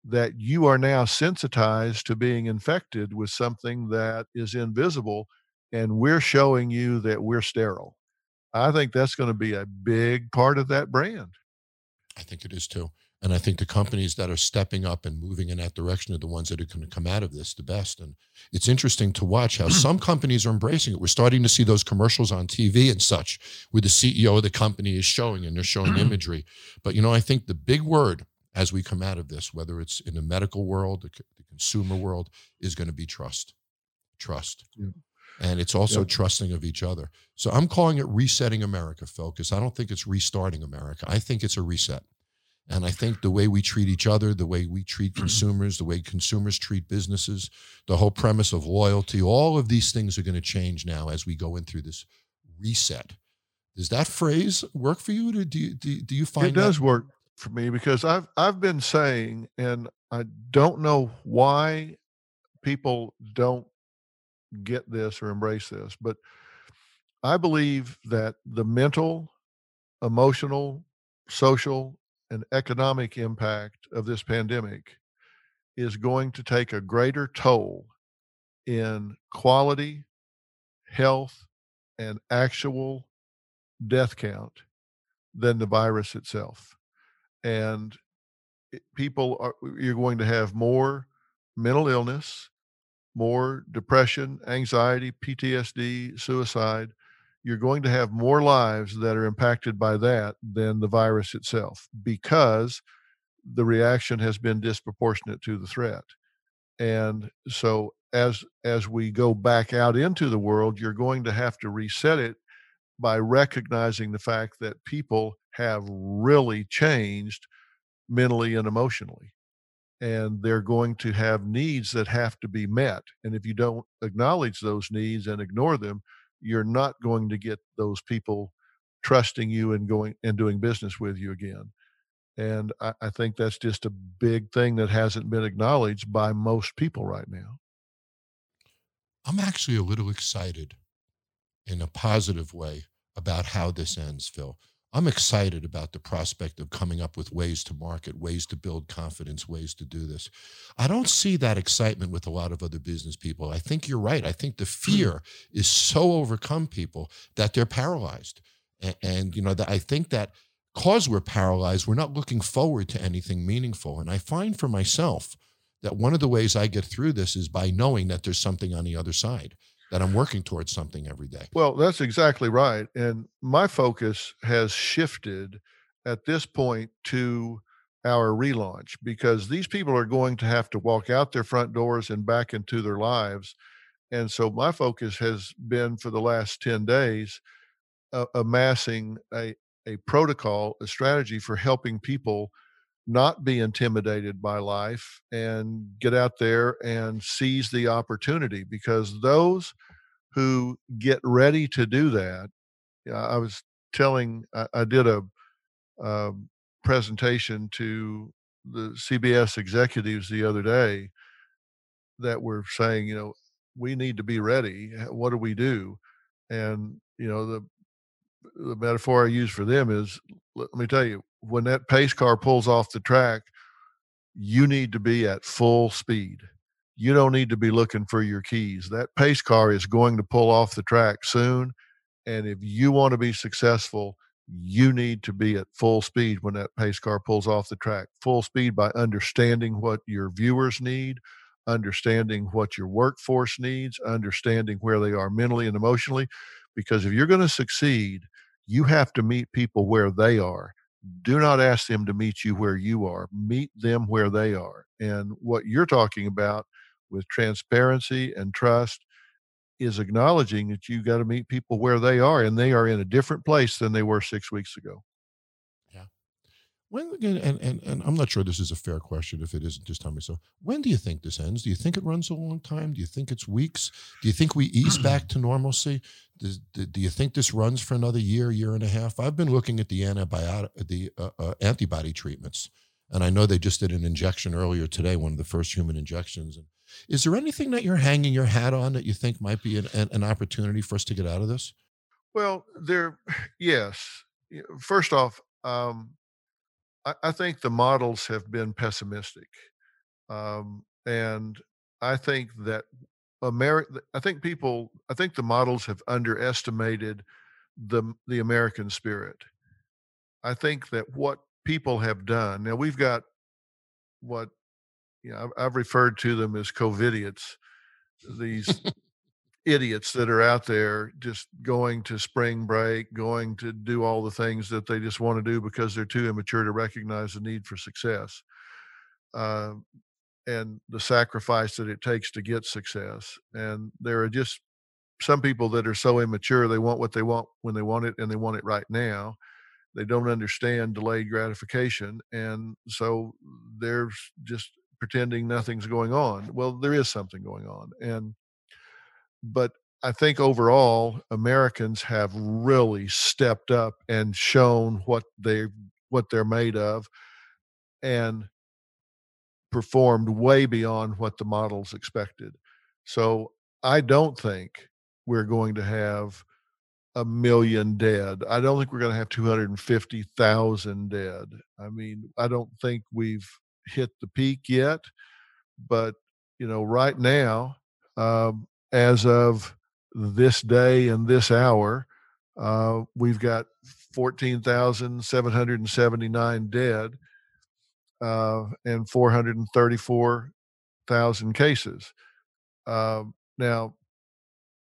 that you are now sensitized to being infected with something that is invisible and we're showing you that we're sterile. I think that's going to be a big part of that brand. I think it is too. And I think the companies that are stepping up and moving in that direction are the ones that are going to come out of this the best. And it's interesting to watch how some companies are embracing it. We're starting to see those commercials on TV and such where the CEO of the company is showing and they're showing imagery. But, you know, I think the big word as we come out of this, whether it's in the medical world, the, the consumer world, is going to be trust. Trust. Yeah. And it's also Yep. trusting of each other. So I'm calling it resetting America, Phil, because I don't think it's restarting America. I think it's a reset. And I think the way we treat each other, the way we treat consumers, the way consumers treat businesses, the whole premise of loyalty, all of these things are going to change now as we go in through this reset. Does that phrase work for you? Or do you, do, do you find it does work for me because I've I've been saying, and I don't know why people don't get this or embrace this, but I believe that the mental, emotional, social, and economic impact of this pandemic is going to take a greater toll in quality, health, and actual death count than the virus itself. And people are, you're going to have more mental illness, more depression, anxiety, PTSD, suicide. You're going to have more lives that are impacted by that than the virus itself because the reaction has been disproportionate to the threat. And so as as we go back out into the world, you're going to have to reset it by recognizing the fact that people have really changed mentally and emotionally and they're going to have needs that have to be met. And if you don't acknowledge those needs and ignore them, you're not going to get those people trusting you and going and doing business with you again. And I, I think that's just a big thing that hasn't been acknowledged by most people right now. I'm actually a little excited in a positive way about how this ends, Phil. I'm excited about the prospect of coming up with ways to market, ways to build confidence, ways to do this. I don't see that excitement with a lot of other business people. I think you're right. I think the Hmm. fear is so overcome people that they're paralyzed. And, and you know, that I think that cause we're paralyzed, we're not looking forward to anything meaningful. And I find for myself that one of the ways I get through this is by knowing that there's something on the other side, that I'm working towards something every day. Well, that's exactly right. And my focus has shifted at this point to our relaunch because these people are going to have to walk out their front doors and back into their lives. And so my focus has been for the last 10 days uh, amassing a, a protocol, a strategy for helping people not be intimidated by life and get out there and seize the opportunity because those who get ready to do that i was telling i, I did a, um presentation to the cbs executives the other day that were saying you know we need to be ready. What do we do? And you know the the metaphor i use for them is let me tell you when that pace car pulls off the track you need to be at full speed. You don't need to be looking for your keys. That pace car is going to pull off the track soon. And if you want to be successful, you need to be at full speed when that pace car pulls off the track. Full speed by understanding what your viewers need, understanding what your workforce needs, understanding where they are mentally and emotionally. Because if you're going to succeed, you have to meet people where they are do not ask them to meet you where you are meet them where they are. And what you're talking about with transparency and trust is acknowledging that you got to meet people where they are and they are in a different place than they were six weeks ago When again, and, and and I'm not sure this is a fair question. If it isn't, just tell me so. When do you think this ends? Do you think it runs a long time? Do you think it's weeks? Do you think we ease back to normalcy? Does, do, do you think this runs for another year, year and a half? I've been looking at the antibiotic, the uh, uh, antibody treatments, and I know they just did an injection earlier today, one of the first human injections. And is there anything that you're hanging your hat on that you think might be an, an, an opportunity for us to get out of this? well there yes first off um, I, think the models have been pessimistic um, and i think that America, I think people, I think the models have underestimated the the American spirit. I think that what people have done now, we've got what you know, I've, I've referred to them as COVIDiots, these idiots that are out there just going to spring break, going to do all the things that they just want to do because they're too immature to recognize the need for success. Uh, and the sacrifice that it takes to get success. And there are just some people that are so immature, they want what they want when they want it and they want it right now. They don't understand delayed gratification. And so they're just pretending nothing's going on. Well, there is something going on. And, but I think overall, Americans have really stepped up and shown what they what they're made of, and performed way beyond what the models expected. So I don't think we're going to have a million dead. I don't think we're going to have 250,000 dead. I mean, I don't think we've hit the peak yet, but you know, right now, um, as of this day and this hour, uh, we've got 14,779 dead uh, and 434,000 cases. Um, now,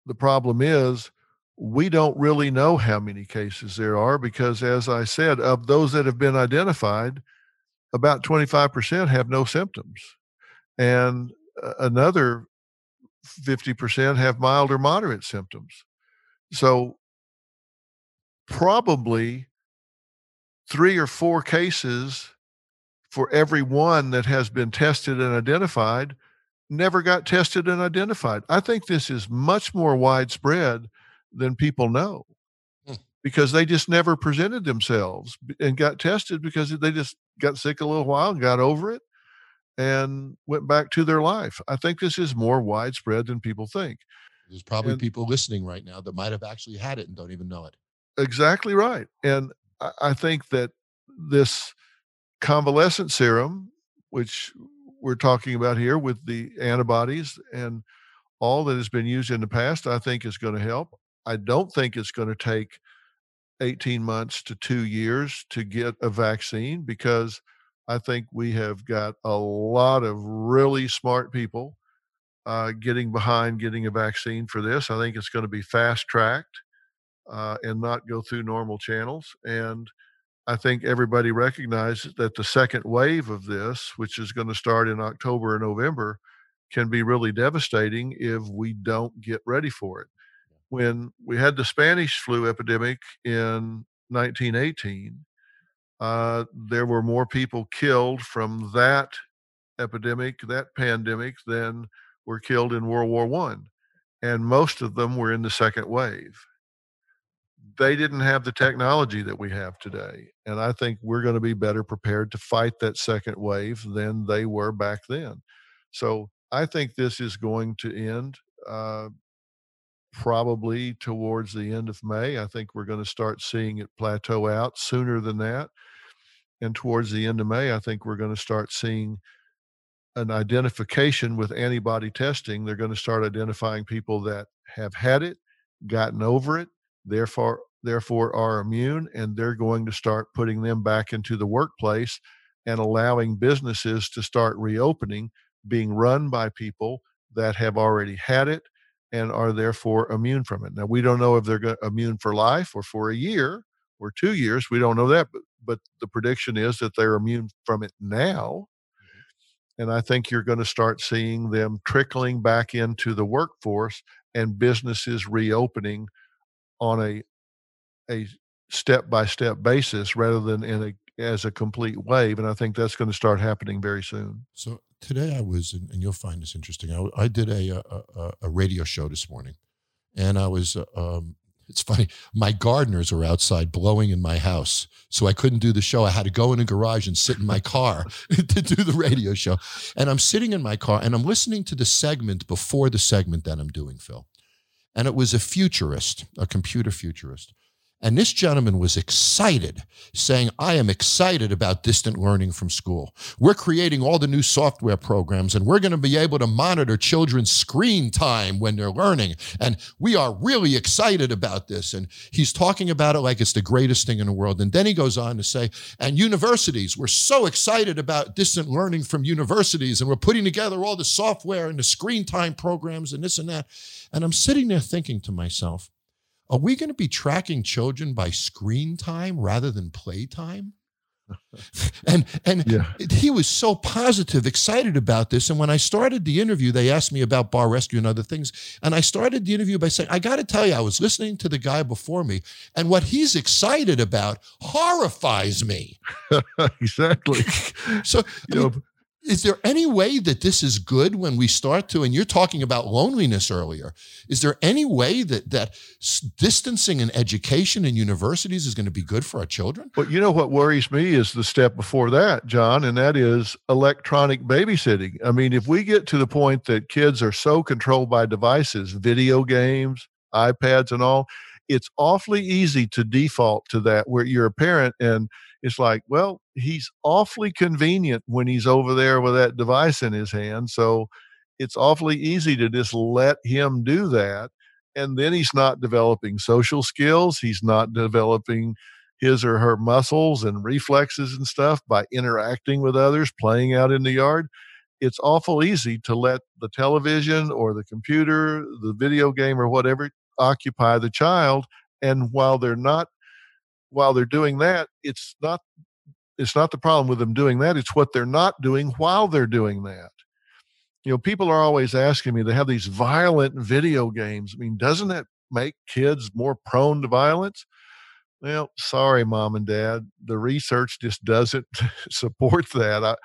the problem is we don't really know how many cases there are because, as I said, of those that have been identified, about 25% have no symptoms. And uh, another 50% have mild or moderate symptoms. So, probably three or four cases for every one that has been tested and identified never got tested and identified. I think this is much more widespread than people know. Hmm. because they just never presented themselves and got tested because they just got sick a little while and got over it and went back to their life. I think this is more widespread than people think. There's probably And- people listening right now that might have actually had it and don't even know it. Exactly right. And I, I think that this convalescent serum, which we're talking about here with the antibodies and all that has been used in the past, I think is going to help. I don't think it's going to take 18 months to two years to get a vaccine because I think we have got a lot of really smart people uh, getting behind getting a vaccine for this. I think it's going to be fast tracked uh, and not go through normal channels. And I think everybody recognizes that the second wave of this, which is going to start in October or November, can be really devastating if we don't get ready for it. When we had the Spanish flu epidemic in 1918, uh, there were more people killed from that epidemic, that pandemic, than were killed in World War One, and most of them were in the second wave they didn't have the technology that we have today. And I think we're going to be better prepared to fight that second wave than they were back then. So I think this is going to end uh, probably towards the end of May. I think we're going to start seeing it plateau out sooner than that. And towards the end of May, I think we're going to start seeing an identification with antibody testing. They're going to start identifying people that have had it, gotten over it, therefore therefore are immune and they're going to start putting them back into the workplace and allowing businesses to start reopening being run by people that have already had it and are therefore immune from it now we don't know if they're immune for life or for a year or two years we don't know that but, but the prediction is that they're immune from it now and i think you're going to start seeing them trickling back into the workforce and businesses reopening on a a step by step basis rather than in a as a complete wave and i think that's going to start happening very soon So today I was, and you'll find this interesting. I, I did a, a a- a radio show this morning, and I was. uh, Um, it's funny. My gardeners are outside blowing in my house, so I couldn't do the show. I had to go in a garage and sit in my car to do the radio show. And I'm sitting in my car and I'm listening to the segment before the segment that I'm doing, Phil. And it was a futurist, a computer futurist. And this gentleman was excited, saying, I am excited about distant learning from school. We're creating all the new software programs, and we're going to be able to monitor children's screen time when they're learning. And we are really excited about this. And he's talking about it like it's the greatest thing in the world. And then he goes on to say, and universities, we're so excited about distant learning from universities, and we're putting together all the software and the screen time programs and this and that. And I'm sitting there thinking to myself, are we going to be tracking children by screen time rather than play time? and and Yeah. he was so positive, excited about this. And when I started the interview, they asked me about bar rescue and other things. And I started the interview by saying, I got to tell you, I was listening to the guy before me, and what he's excited about horrifies me. exactly So, I you mean, know is there any way that this is good when we start to and you're talking about loneliness earlier is there any way that that distancing in education in universities is going to be good for our children? But you know what worries me is the step before that Jon and that is electronic babysitting. I mean if we get to the point that kids are so controlled by devices video games ipads and all it's awfully easy to default to that where you're a parent and it's like, well, he's awfully convenient when he's over there with that device in his hand. So it's awfully easy to just let him do that. And then he's not developing social skills. He's not developing his or her muscles and reflexes and stuff by interacting with others, playing out in the yard. It's awful easy to let the television or the computer, the video game or whatever occupy the child. And while they're not while they're doing that, it's not it's not the problem with them doing that. It's what they're not doing while they're doing that. You know, people are always asking me, they have these violent video games. I mean, doesn't that make kids more prone to violence? Well, sorry, mom and dad. The research just doesn't support that. I,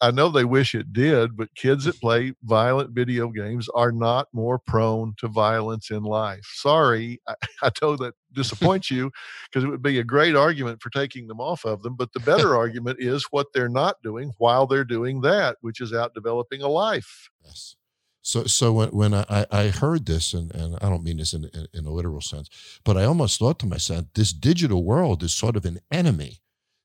I know they wish it did, but kids that mm-hmm. play violent video games are not more prone to violence in life. Sorry, I, I know that disappoints you because it would be a great argument for taking them off of them. But the better argument is what they're not doing while they're doing that, which is out developing a life. Yes. So, so when, when I, I heard this, and, and I don't mean this in, in, in a literal sense, but I almost thought to myself, this digital world is sort of an enemy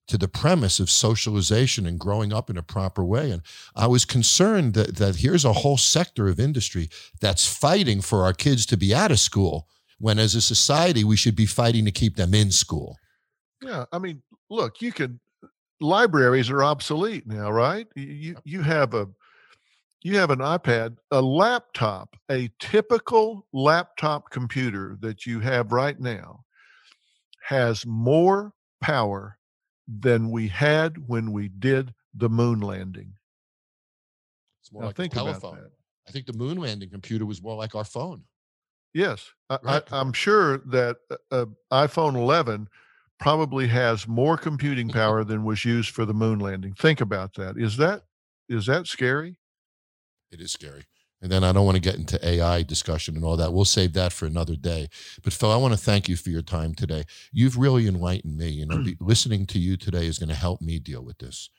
to the premise of socialization and growing up in a proper way. And I was concerned that, that here's a whole sector of industry that's fighting for our kids to be out of school, when as a society, we should be fighting to keep them in school. Yeah. I mean, look, you can, libraries are obsolete now, right? You, you have a, you have an iPad, a laptop, a typical laptop computer that you have right now has more power than we had when we did the moon landing. It's more now like think a telephone. I think the moon landing computer was more like our phone. Yes, right. I, am sure that uh, iPhone 11 probably has more computing power than was used for the moon landing. Think about that. Is that is that scary? It is scary. And then I don't want to get into AI discussion and all that. We'll save that for another day. But Phil, I want to thank you for your time today. You've really enlightened me. You know, listening to you today is going to help me deal with this.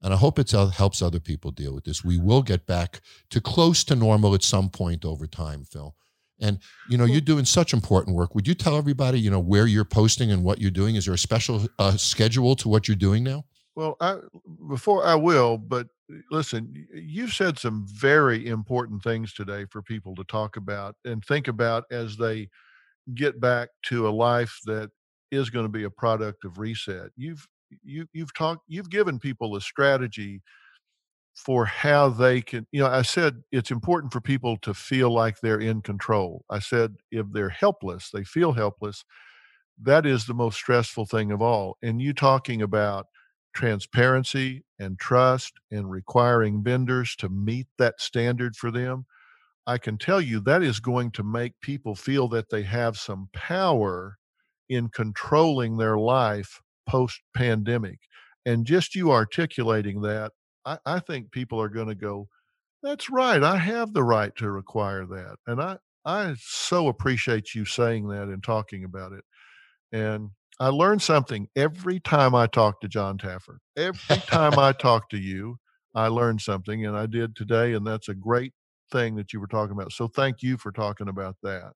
And I hope it helps other people deal with this. We will get back to close to normal at some point over time, Phil. And you know, you're doing such important work. Would you tell everybody, you know, where you're posting and what you're doing? Is there a special uh, schedule to what you're doing now? Well, I, before I will, but listen, you've said some very important things today for people to talk about and think about as they get back to a life that is going to be a product of reset. You've you you've talked you've given people a strategy for how they can you know i said it's important for people to feel like they're in control i said if they're helpless they feel helpless that is the most stressful thing of all and you talking about transparency and trust and requiring vendors to meet that standard for them, I can tell you that is going to make people feel that they have some power in controlling their life post pandemic. And just you articulating that, I, I think people are going to go, that's right. I have the right to require that. And I, I so appreciate you saying that and talking about it. And I learn something every time I talk to Jon Taffer. Every time I talk to you, I learn something, and I did today, and that's a great thing that you were talking about. So thank you for talking about that.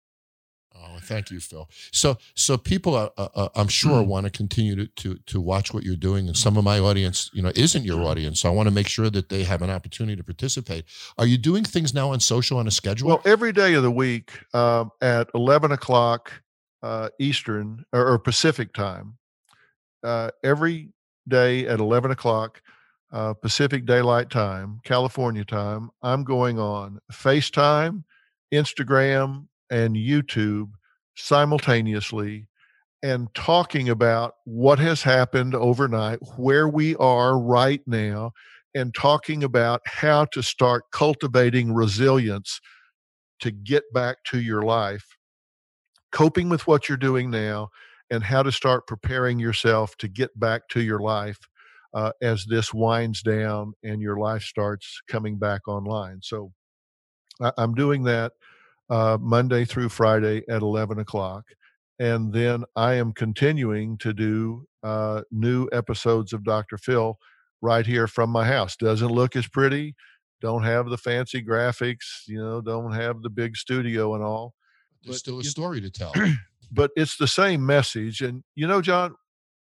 Oh, thank you, Phil. So, so people, are, uh, uh, I'm sure, want to continue to, to to watch what you're doing, and some of my audience, you know, isn't your audience. So I want to make sure that they have an opportunity to participate. Are you doing things now on social on a schedule? Well, every day of the week uh, at 11 o'clock uh, Eastern or, or, Pacific time uh, every day at 11 o'clock uh, Pacific Daylight Time, California time. I'm going on FaceTime, Instagram, and YouTube simultaneously and talking about what has happened overnight, where we are right now, and talking about how to start cultivating resilience to get back to your life coping with what you're doing now and how to start preparing yourself to get back to your life uh, as this winds down and your life starts coming back online. So I, am doing that uh, Monday through Friday at 11 o'clock. And then I am continuing to do uh, new episodes of Dr. Phil right here from my house. Doesn't look as pretty, don't have the fancy graphics, you know, don't have the big studio and all there's but, still a story to tell. but it's the same message. And you know, Jon,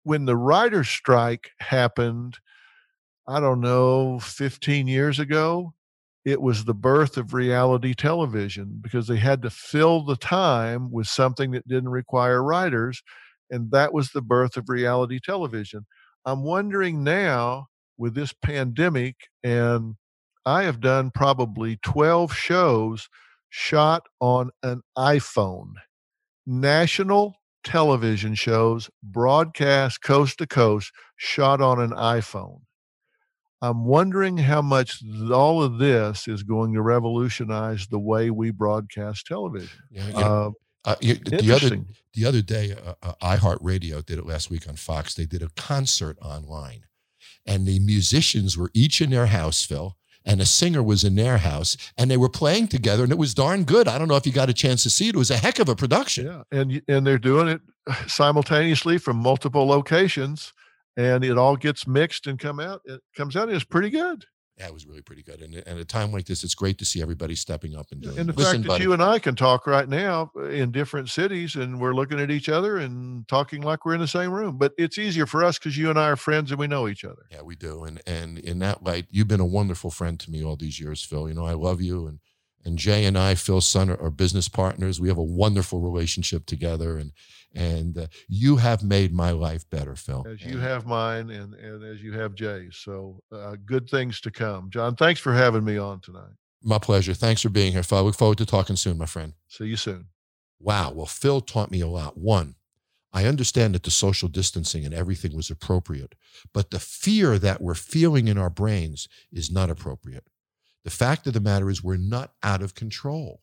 when the writer's strike happened, I don't know, 15 years ago, it was the birth of reality television because they had to fill the time with something that didn't require writers. And that was the birth of reality television. I'm wondering now with this pandemic, and I have done probably 12 shows shot on an iPhone. National television shows broadcast coast to coast shot on an iPhone. I'm wondering how much all of this is going to revolutionize the way we broadcast television. Yeah, uh, Uh, you- the other the other day, uh, uh, iHeartRadio did it last week on Fox. They did a concert online, and the musicians were each in their house, Phil, and a singer was in their house, and they were playing together, and it was darn good. I don't know if you got a chance to see it. It was a heck of a production. Yeah, and and they're doing it simultaneously from multiple locations, and it all gets mixed and come out. It comes out. and It's pretty good. Yeah, it was really pretty good. And, and at a time like this, it's great to see everybody stepping up and doing. And the it. Listen, fact that buddy, you and I can talk right now uh, in different cities and we're looking at each other and talking like we're in the same room. But it's easier for us because you and I are friends and we know each other. Yeah, we do. And and in that light, you've been a wonderful friend to me all these years, Phil. You know, I love you and and Jay and I, Phil's son, are, are business partners. We have a wonderful relationship together, and and uh, you have made my life better, Phil. As you have mine and, and as you have Jay's. So uh, good things to come. Jon, thanks for having me on tonight. my pleasure. Thanks for being here, Phil. I look forward to talking soon, my friend. See you soon. Wow. Well, Phil taught me a lot. One, I understand that the social distancing and everything was appropriate, but the fear that we're feeling in our brains is not appropriate. The fact of the matter is, we're not out of control.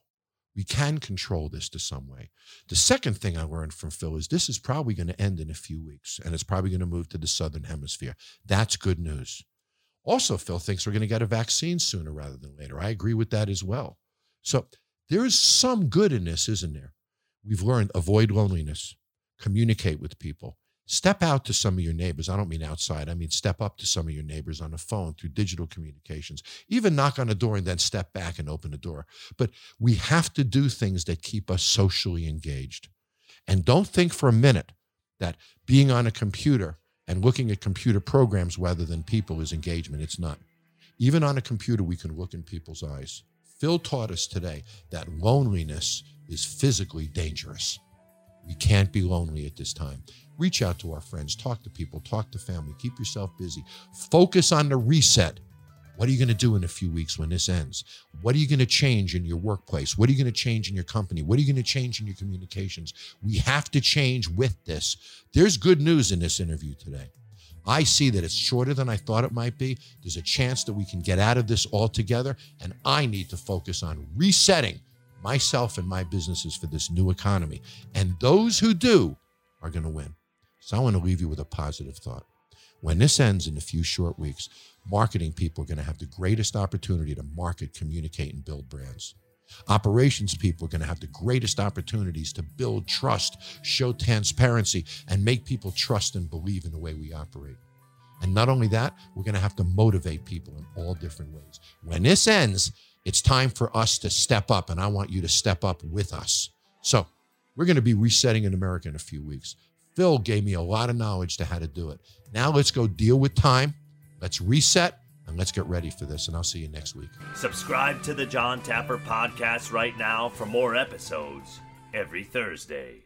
We can control this to some way. The second thing I learned from Phil is this is probably going to end in a few weeks and it's probably going to move to the southern hemisphere. That's good news. Also, Phil thinks we're going to get a vaccine sooner rather than later. I agree with that as well. So there is some good in this, isn't there? We've learned avoid loneliness, communicate with people, step out to some of your neighbors. I don't mean outside, I mean step up to some of your neighbors on the phone through digital communications, even knock on a door and then step back and open the door. But we have to do things that keep us socially engaged. And don't think for a minute that being on a computer and looking at computer programs rather than people is engagement. It's not. Even on a computer, we can look in people's eyes. Phil taught us today that loneliness is physically dangerous. We can't be lonely at this time. Reach out to our friends, talk to people, talk to family, keep yourself busy. Focus on the reset. What are you going to do in a few weeks when this ends? What are you going to change in your workplace? What are you going to change in your company? What are you going to change in your communications? We have to change with this. There's good news in this interview today. I see that it's shorter than I thought it might be. There's a chance that we can get out of this altogether. And I need to focus on resetting myself and my businesses for this new economy. And those who do are going to win. So I want to leave you with a positive thought. When this ends in a few short weeks, marketing people are going to have the greatest opportunity to market, communicate, and build brands. Operations people are going to have the greatest opportunities to build trust, show transparency, and make people trust and believe in the way we operate. And not only that, we're going to have to motivate people in all different ways. When this ends, it's time for us to step up, and I want you to step up with us. So, we're going to be resetting in America in a few weeks. Phil gave me a lot of knowledge to how to do it. Now let's go deal with time. Let's reset and let's get ready for this. And I'll see you next week. Subscribe to the Jon Taffer podcast right now for more episodes every Thursday.